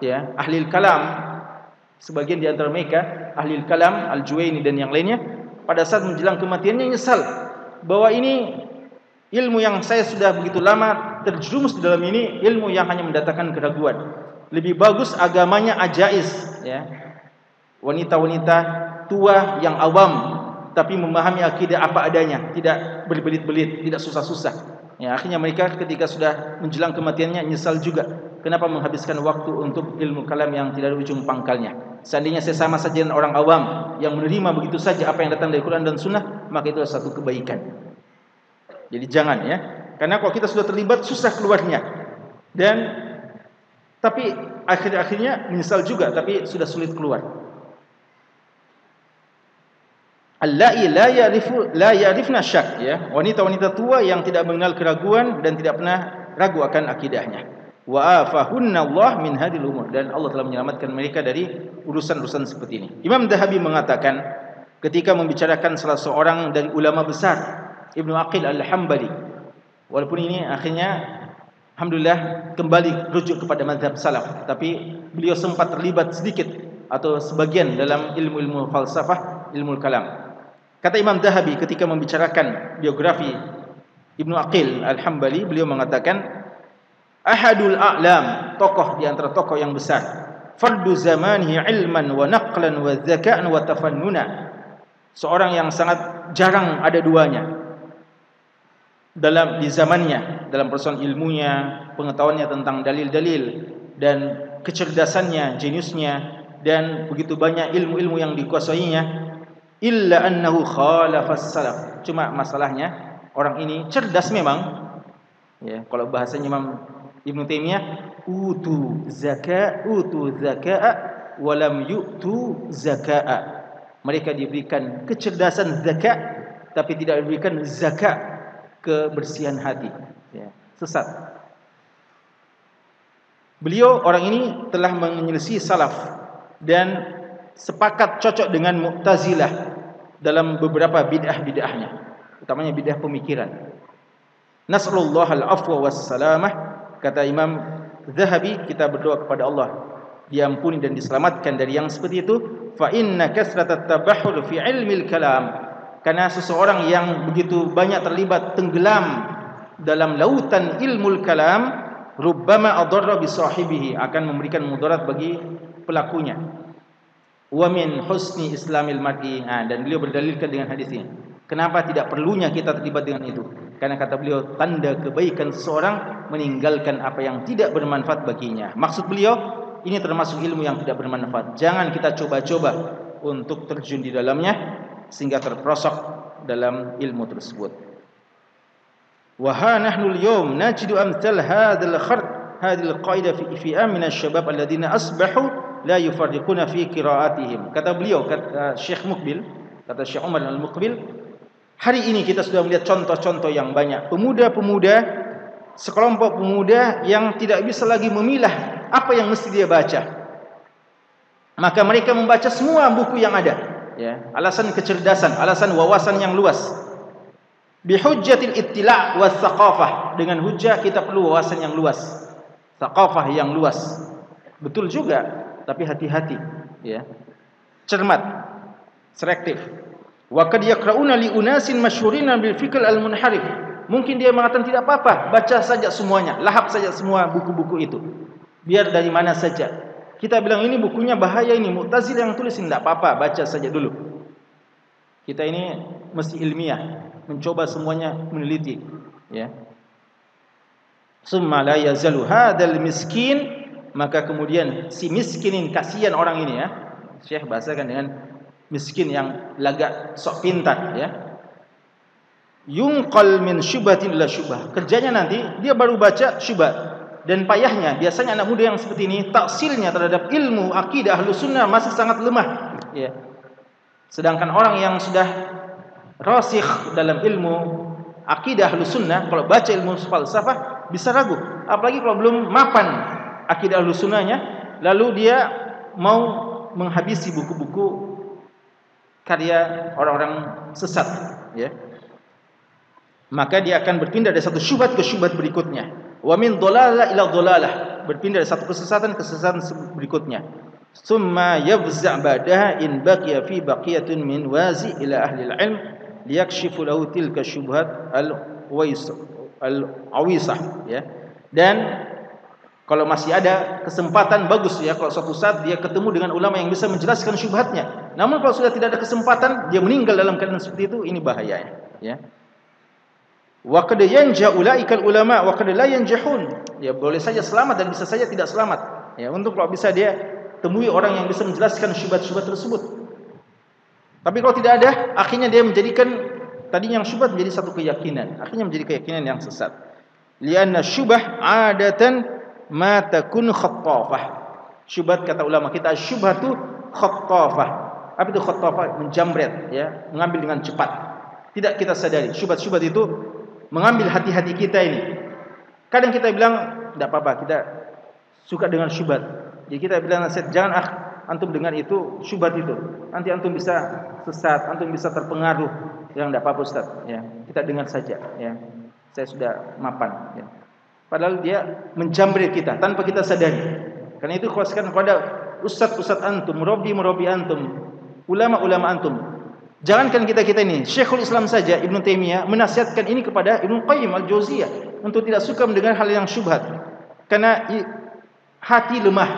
Ya, ahli kalam sebagian di antara mereka ahli kalam al-Juwaini dan yang lainnya pada saat menjelang kematiannya menyesal bahwa ini ilmu yang saya sudah begitu lama terjerumus di dalam ini ilmu yang hanya mendatangkan keraguan. Lebih bagus agamanya ajais ya. Wanita-wanita tua yang awam tapi memahami akidah apa adanya tidak berbelit-belit tidak susah-susah. Ya akhirnya mereka ketika sudah menjelang kematiannya nyesal juga. Kenapa menghabiskan waktu untuk ilmu kalam yang tidak ada ujung pangkalnya? Seandainya saya sama saja dengan orang awam yang menerima begitu saja apa yang datang dari Quran dan Sunnah maka itu adalah satu kebaikan jadi jangan ya. Karena kalau kita sudah terlibat susah keluarnya. Dan tapi akhir-akhirnya menyesal juga tapi sudah sulit keluar. Allai la ya'rifu la ya'rifna syak ya. Wanita-wanita tua yang tidak mengenal keraguan dan tidak pernah ragu akan akidahnya. Wa afahunna Allah min hadil umur dan Allah telah menyelamatkan mereka dari urusan-urusan seperti ini. Imam Dahabi mengatakan ketika membicarakan salah seorang dari ulama besar Ibnu Aqil Al-Hambali. Walaupun ini akhirnya alhamdulillah kembali rujuk kepada mazhab salaf. Tapi beliau sempat terlibat sedikit atau sebagian dalam ilmu-ilmu falsafah ilmu kalam. Kata Imam Dahabi ketika membicarakan biografi Ibnu Aqil Al-Hambali beliau mengatakan ahadul a'lam tokoh di antara tokoh yang besar. Fardu zamanihi ilman wa naqlan wa zaka'an wa tafannuna. Seorang yang sangat jarang ada duanya dalam di zamannya dalam persoalan ilmunya pengetahuannya tentang dalil-dalil dan kecerdasannya jeniusnya dan begitu banyak ilmu-ilmu yang dikuasainya illa annahu khalafas salaf. Cuma masalahnya orang ini cerdas memang. Ya kalau bahasanya Imam Ibn Taimiyah utu zakat utu zakat walam yu'tu zakat mereka diberikan kecerdasan zakat tapi tidak diberikan zakat kebersihan hati. Ya, sesat. Beliau orang ini telah menyelisih salaf dan sepakat cocok dengan mu'tazilah dalam beberapa bid'ah-bid'ahnya utamanya bid'ah pemikiran. Nasrullah al-afwa was-salamah kata Imam Zahabi kita berdoa kepada Allah diampuni dan diselamatkan dari yang seperti itu. Fa inna kasratat tabahhur fi ilmi al-kalam karena seseorang yang begitu banyak terlibat tenggelam dalam lautan ilmu kalam rubbama adarra bi sahibihi akan memberikan mudarat bagi pelakunya. Wa min husni islamil mar'i. Ha, dan beliau berdalilkan dengan hadis ini. Kenapa tidak perlunya kita terlibat dengan itu? Karena kata beliau tanda kebaikan seseorang meninggalkan apa yang tidak bermanfaat baginya. Maksud beliau ini termasuk ilmu yang tidak bermanfaat. Jangan kita coba-coba untuk terjun di dalamnya sehingga terperosok dalam ilmu tersebut. Wa ha nahnu al-yawm najidu amsal hadzal khard hadhihi al-qaida fi fi min asy-syabab alladziina asbahu la yufarriquna fi qira'atihim. Kata beliau kata Syekh Mukbil, kata Syekh Umar Al-Mukbil, hari ini kita sudah melihat contoh-contoh yang banyak pemuda-pemuda sekelompok pemuda yang tidak bisa lagi memilah apa yang mesti dia baca. Maka mereka membaca semua buku yang ada ya. Alasan kecerdasan alasan wawasan yang luas. Bihujjatil ittila' was saqafah dengan hujah kita perlu wawasan yang luas. Saqafah yang luas. Betul juga tapi hati-hati. Ya. Cermat. Selektif. Wa kad yaqra'una li unasin masyhurin bil fikr al munharif mungkin dia mengatakan tidak apa-apa baca saja semuanya. Lahap saja semua buku-buku itu. Biar dari mana saja kita bilang ini bukunya bahaya ini Mu'tazil yang tulis tidak apa-apa baca saja dulu. Kita ini mesti ilmiah, mencoba semuanya meneliti, ya. Summa la yazalu hadzal miskin maka kemudian si miskinin kasihan orang ini ya. Syekh bahasakan dengan miskin yang lagak sok pintar ya. Yunqal min syubhatin ila syubhah. Kerjanya nanti dia baru baca syubhat dan payahnya biasanya anak muda yang seperti ini taksilnya terhadap ilmu akidah ahlu sunnah masih sangat lemah. Ya. sedangkan orang yang sudah rasikh dalam ilmu akidah ahlu sunnah kalau baca ilmu falsafah bisa ragu. Apalagi kalau belum mapan akidah ahlu sunnahnya lalu dia mau menghabisi buku-buku karya orang-orang sesat ya. Maka dia akan berpindah dari satu syubhat ke syubhat berikutnya wa min dhalalah ila dhalalah berpindah dari satu kesesatan ke kesesatan berikutnya. Summa yafza' ba'daha in baqiya fi baqiyatun min wazi ila ahli al-ilm liyakshifu lahu tilka syubhat al-wais al-awisah ya. Dan kalau masih ada kesempatan bagus ya kalau suatu saat dia ketemu dengan ulama yang bisa menjelaskan syubhatnya. Namun kalau sudah tidak ada kesempatan dia meninggal dalam keadaan seperti itu ini bahayanya ya wa qad yanja ulaikal ulama wa qad la yanjahun ya boleh saja selamat dan bisa saja tidak selamat. Ya untuk kalau bisa dia temui orang yang bisa menjelaskan syubhat-syubhat tersebut. Tapi kalau tidak ada akhirnya dia menjadikan tadi yang syubhat menjadi satu keyakinan. Akhirnya menjadi keyakinan yang sesat. Lianna syubah adatan ma takun khattafah. Syubhat kata ulama kita syubhatu khattafah. Apa itu khattafah? Menjamret ya mengambil dengan cepat. Tidak kita sadari syubhat-syubhat itu mengambil hati-hati kita ini. Kadang kita bilang tidak apa-apa, kita suka dengan syubhat. Jadi kita bilang nasihat jangan ah antum dengar itu syubhat itu. Nanti antum bisa sesat, antum bisa terpengaruh. Yang tidak apa-apa Ustaz, ya. Kita dengar saja, ya. Saya sudah mapan, ya. padahal dia menjamret kita tanpa kita sadari. Karena itu khususkan kepada ustaz-ustaz antum, murabi-murabi antum, ulama-ulama antum. Jangankan kita-kita ini, Syekhul Islam saja Ibn Taimiyah menasihatkan ini kepada Ibn Qayyim Al-Jauziyah untuk tidak suka mendengar hal yang syubhat. Karena hati lemah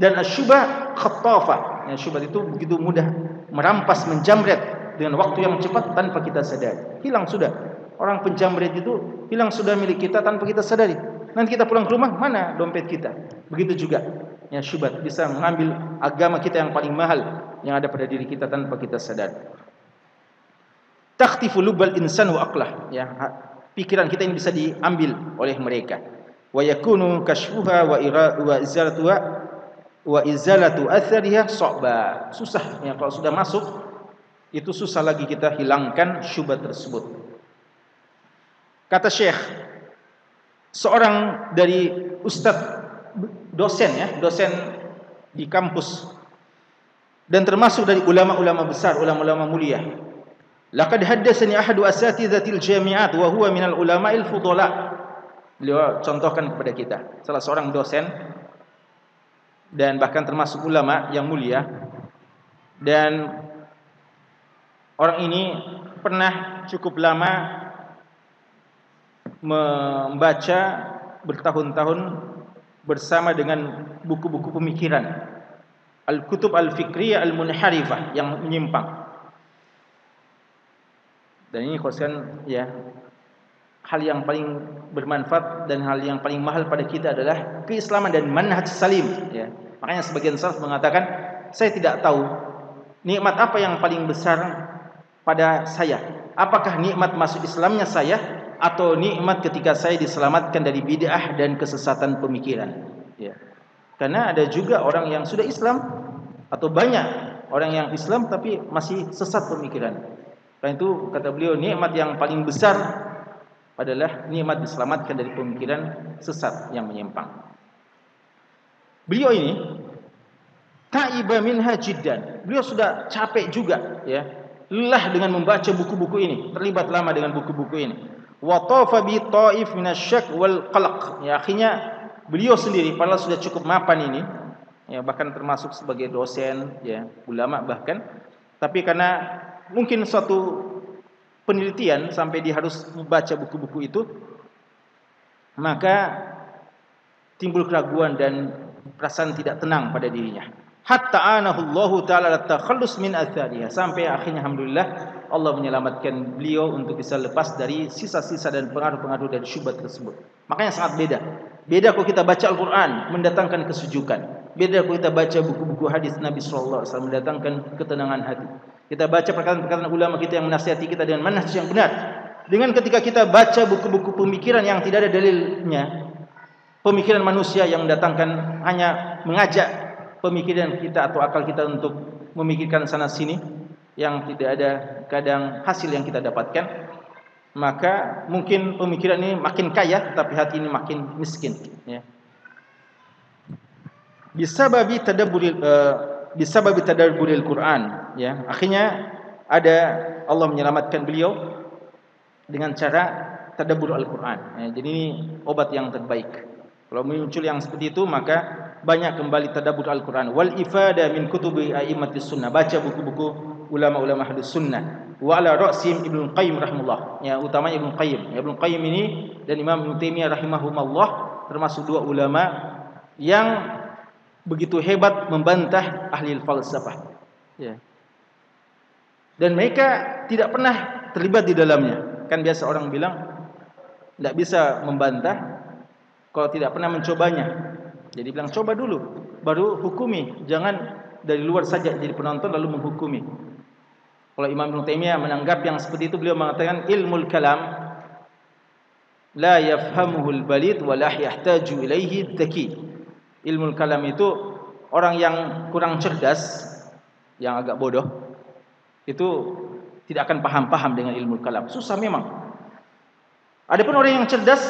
dan syubhat khattafa. Yang syubhat itu begitu mudah merampas, menjamret dengan waktu yang cepat tanpa kita sadari. Hilang sudah. Orang penjamret itu hilang sudah milik kita tanpa kita sadari. Nanti kita pulang ke rumah, mana dompet kita? Begitu juga. Ya syubhat bisa mengambil agama kita yang paling mahal yang ada pada diri kita tanpa kita sadar. Takhtifu lubal insan wa aqlah. Ya, pikiran kita ini bisa diambil oleh mereka. Wa yakunu kashfuha wa ira wa izalatuha wa izalatu athariha sa'ba. Susah ya kalau sudah masuk itu susah lagi kita hilangkan syubhat tersebut. Kata Syekh seorang dari ustaz dosen ya, dosen di kampus dan termasuk dari ulama-ulama besar, ulama-ulama mulia. Laqad haddatsani ahadu asatidatil jami'at wa huwa minal ulama'il fudala. Beliau contohkan kepada kita. Salah seorang dosen dan bahkan termasuk ulama yang mulia. Dan orang ini pernah cukup lama membaca bertahun-tahun bersama dengan buku-buku pemikiran. Al-Kutub Al-Fikriyah Al-Munharifah yang menyimpang dan ini khususkan ya hal yang paling bermanfaat dan hal yang paling mahal pada kita adalah keislaman dan manhaj salim ya makanya sebagian salaf mengatakan saya tidak tahu nikmat apa yang paling besar pada saya apakah nikmat masuk Islamnya saya atau nikmat ketika saya diselamatkan dari bid'ah dan kesesatan pemikiran. Ya. Karena ada juga orang yang sudah Islam atau banyak orang yang Islam tapi masih sesat pemikiran. Karena itu kata beliau nikmat yang paling besar adalah nikmat diselamatkan dari pemikiran sesat yang menyimpang. Beliau ini ta'iba minha jiddan. Beliau sudah capek juga ya. Lelah dengan membaca buku-buku ini, terlibat lama dengan buku-buku ini wa tafa bi ta'if minasyak wal qalaq ya akhirnya beliau sendiri padahal sudah cukup mapan ini ya bahkan termasuk sebagai dosen ya ulama bahkan tapi karena mungkin suatu penelitian sampai dia harus membaca buku-buku itu maka timbul keraguan dan perasaan tidak tenang pada dirinya. Hatta anahu Allah taala takhallus min athariha. Sampai akhirnya alhamdulillah Allah menyelamatkan beliau untuk bisa lepas dari sisa-sisa dan pengaruh-pengaruh dari syubhat tersebut. Makanya sangat beda. Beda kalau kita baca Al-Qur'an mendatangkan kesujukan beda kalau kita baca buku-buku hadis Nabi sallallahu alaihi wasallam mendatangkan ketenangan hati kita baca perkataan-perkataan ulama kita yang menasihati kita dengan manhaj yang benar. Dengan ketika kita baca buku-buku pemikiran yang tidak ada dalilnya pemikiran manusia yang mendatangkan hanya mengajak pemikiran kita atau akal kita untuk memikirkan sana sini yang tidak ada kadang hasil yang kita dapatkan maka mungkin pemikiran ini makin kaya tapi hati ini makin miskin ya. Bisababi tadabbur uh, bisababi tadabburil Quran ya akhirnya ada Allah menyelamatkan beliau dengan cara tadabbur Al-Qur'an ya, jadi ini obat yang terbaik kalau muncul yang seperti itu maka banyak kembali tadabbur Al-Quran. Wal ifada min kutubi a'immati sunnah. Baca buku-buku ulama-ulama hadis sunnah. Wa ala ra'sim Ibn Qayyim rahimahullah. Ya, utamanya Ibn Qayyim. Ya, Ibn Qayyim ini dan Imam Ibn Taimiyah rahimahumullah termasuk dua ulama yang begitu hebat membantah ahli falsafah. Ya. Dan mereka tidak pernah terlibat di dalamnya. Kan biasa orang bilang tidak bisa membantah kalau tidak pernah mencobanya. Jadi bilang coba dulu baru hukumi, jangan dari luar saja jadi penonton lalu menghukumi. Kalau Imam Ibn Taimiyah menanggap yang seperti itu beliau mengatakan ilmu kalam la yafhamuhu al-balid wa la yahtaju ilaihi dzaki. Ilmu kalam itu orang yang kurang cerdas, yang agak bodoh itu tidak akan paham-paham dengan ilmu kalam. Susah memang. Adapun orang yang cerdas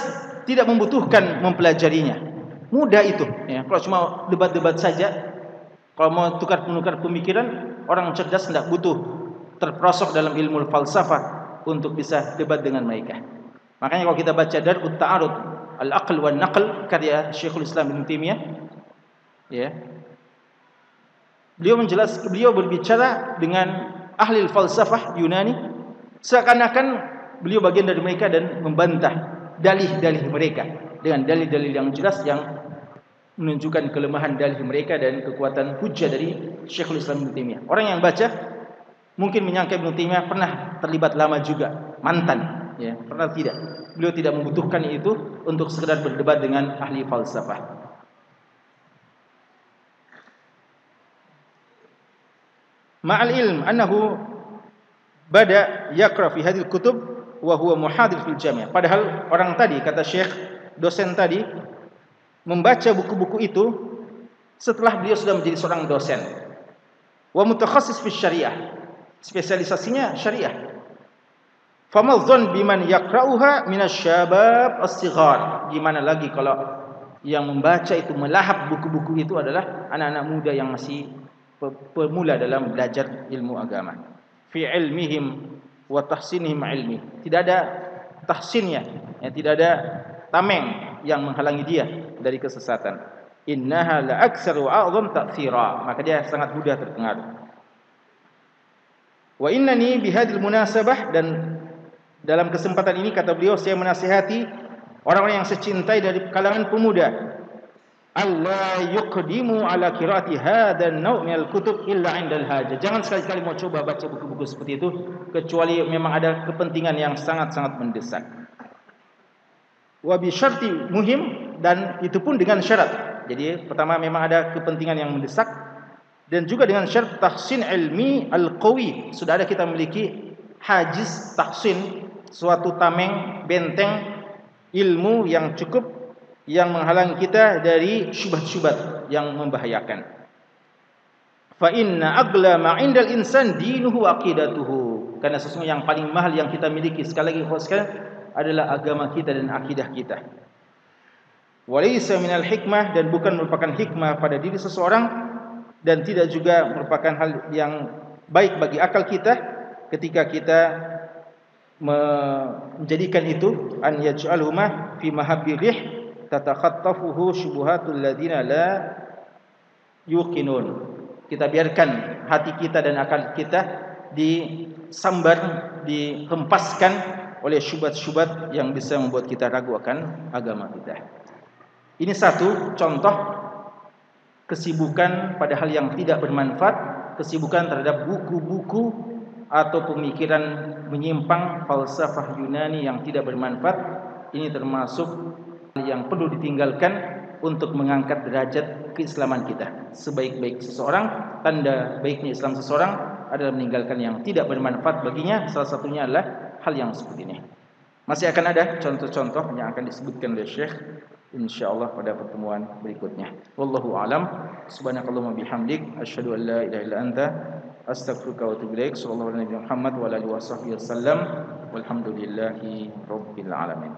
tidak membutuhkan mempelajarinya. Mudah itu. Ya. Kalau cuma debat-debat saja, kalau mau tukar menukar pemikiran, orang cerdas tidak butuh terprosok dalam ilmu falsafah untuk bisa debat dengan mereka. Makanya kalau kita baca Darut Ta'arud Al-Aql wal Naql karya Syekhul Islam Ibn Taimiyah. Ya. Beliau menjelas beliau berbicara dengan ahli falsafah Yunani seakan-akan beliau bagian dari mereka dan membantah dalih-dalih mereka dengan dalil-dalil yang jelas yang menunjukkan kelemahan dalih mereka dan kekuatan hujah dari Syekhul Islam Ibn Taimiyah. Orang yang baca mungkin menyangka Ibn Taimiyah pernah terlibat lama juga, mantan, ya, pernah tidak. Beliau tidak membutuhkan itu untuk sekedar berdebat dengan ahli falsafah. Ma'al ilm annahu bada yakra fi hadhihi kutub wa huwa muhadir fil jami'. Padahal orang tadi kata Syekh dosen tadi membaca buku-buku itu setelah beliau sudah menjadi seorang dosen. Wa mutakhassis fi syariah. Spesialisasinya syariah. Famal dhon biman yakra'uha minasyabab as-sighar. Gimana lagi kalau yang membaca itu melahap buku-buku itu adalah anak-anak muda yang masih pemula dalam belajar ilmu agama. Fi ilmihim wa tahsinihim ilmi. Tidak ada tahsinnya, ya, tidak ada tameng yang menghalangi dia dari kesesatan. Innaha la aktsaru a'zam ta'thira. Maka dia sangat mudah terpengaruh. Wa innani bihadil munasabah dan dalam kesempatan ini kata beliau saya menasihati orang-orang yang secintai dari kalangan pemuda Allah yuqdimu ala qiraati hadzal naw' min al-kutub illa 'inda al-hajah. Jangan sekali-kali mau coba baca buku-buku seperti itu kecuali memang ada kepentingan yang sangat-sangat mendesak. Wa bi syarti muhim dan itu pun dengan syarat. Jadi pertama memang ada kepentingan yang mendesak dan juga dengan syarat tahsin ilmi al-qawi. Sudah ada kita memiliki hajiz tahsin suatu tameng benteng ilmu yang cukup yang menghalang kita dari syubhat-syubhat yang membahayakan. Fa inna agla ma indal insan dinuhu aqidatuhu. Karena sesungguhnya yang paling mahal yang kita miliki sekali lagi sekali adalah agama kita dan akidah kita. Walaysa minal hikmah dan bukan merupakan hikmah pada diri seseorang dan tidak juga merupakan hal yang baik bagi akal kita ketika kita menjadikan itu an yaj'alhuma fi mahabbi rih tatakhattafuhu syubuhatul ladina la yuqinun. Kita biarkan hati kita dan akal kita disambar dihempaskan oleh syubhat-syubhat yang bisa membuat kita ragu akan agama kita. Ini satu contoh kesibukan pada hal yang tidak bermanfaat kesibukan terhadap buku-buku atau pemikiran menyimpang falsafah Yunani yang tidak bermanfaat ini termasuk yang perlu ditinggalkan untuk mengangkat derajat keislaman kita. Sebaik-baik seseorang, tanda baiknya Islam seseorang adalah meninggalkan yang tidak bermanfaat baginya. Salah satunya adalah hal yang seperti ini. Masih akan ada contoh-contoh yang akan disebutkan oleh Syekh insyaallah pada pertemuan berikutnya. Wallahu alam. Subhanakallahumma bihamdik asyhadu an la ilaha illa anta astaghfiruka wa atubu ilaik. Sallallahu alaihi wa sallam wa ala alihi wa sahbihi wasallam. Walhamdulillahi rabbil alamin.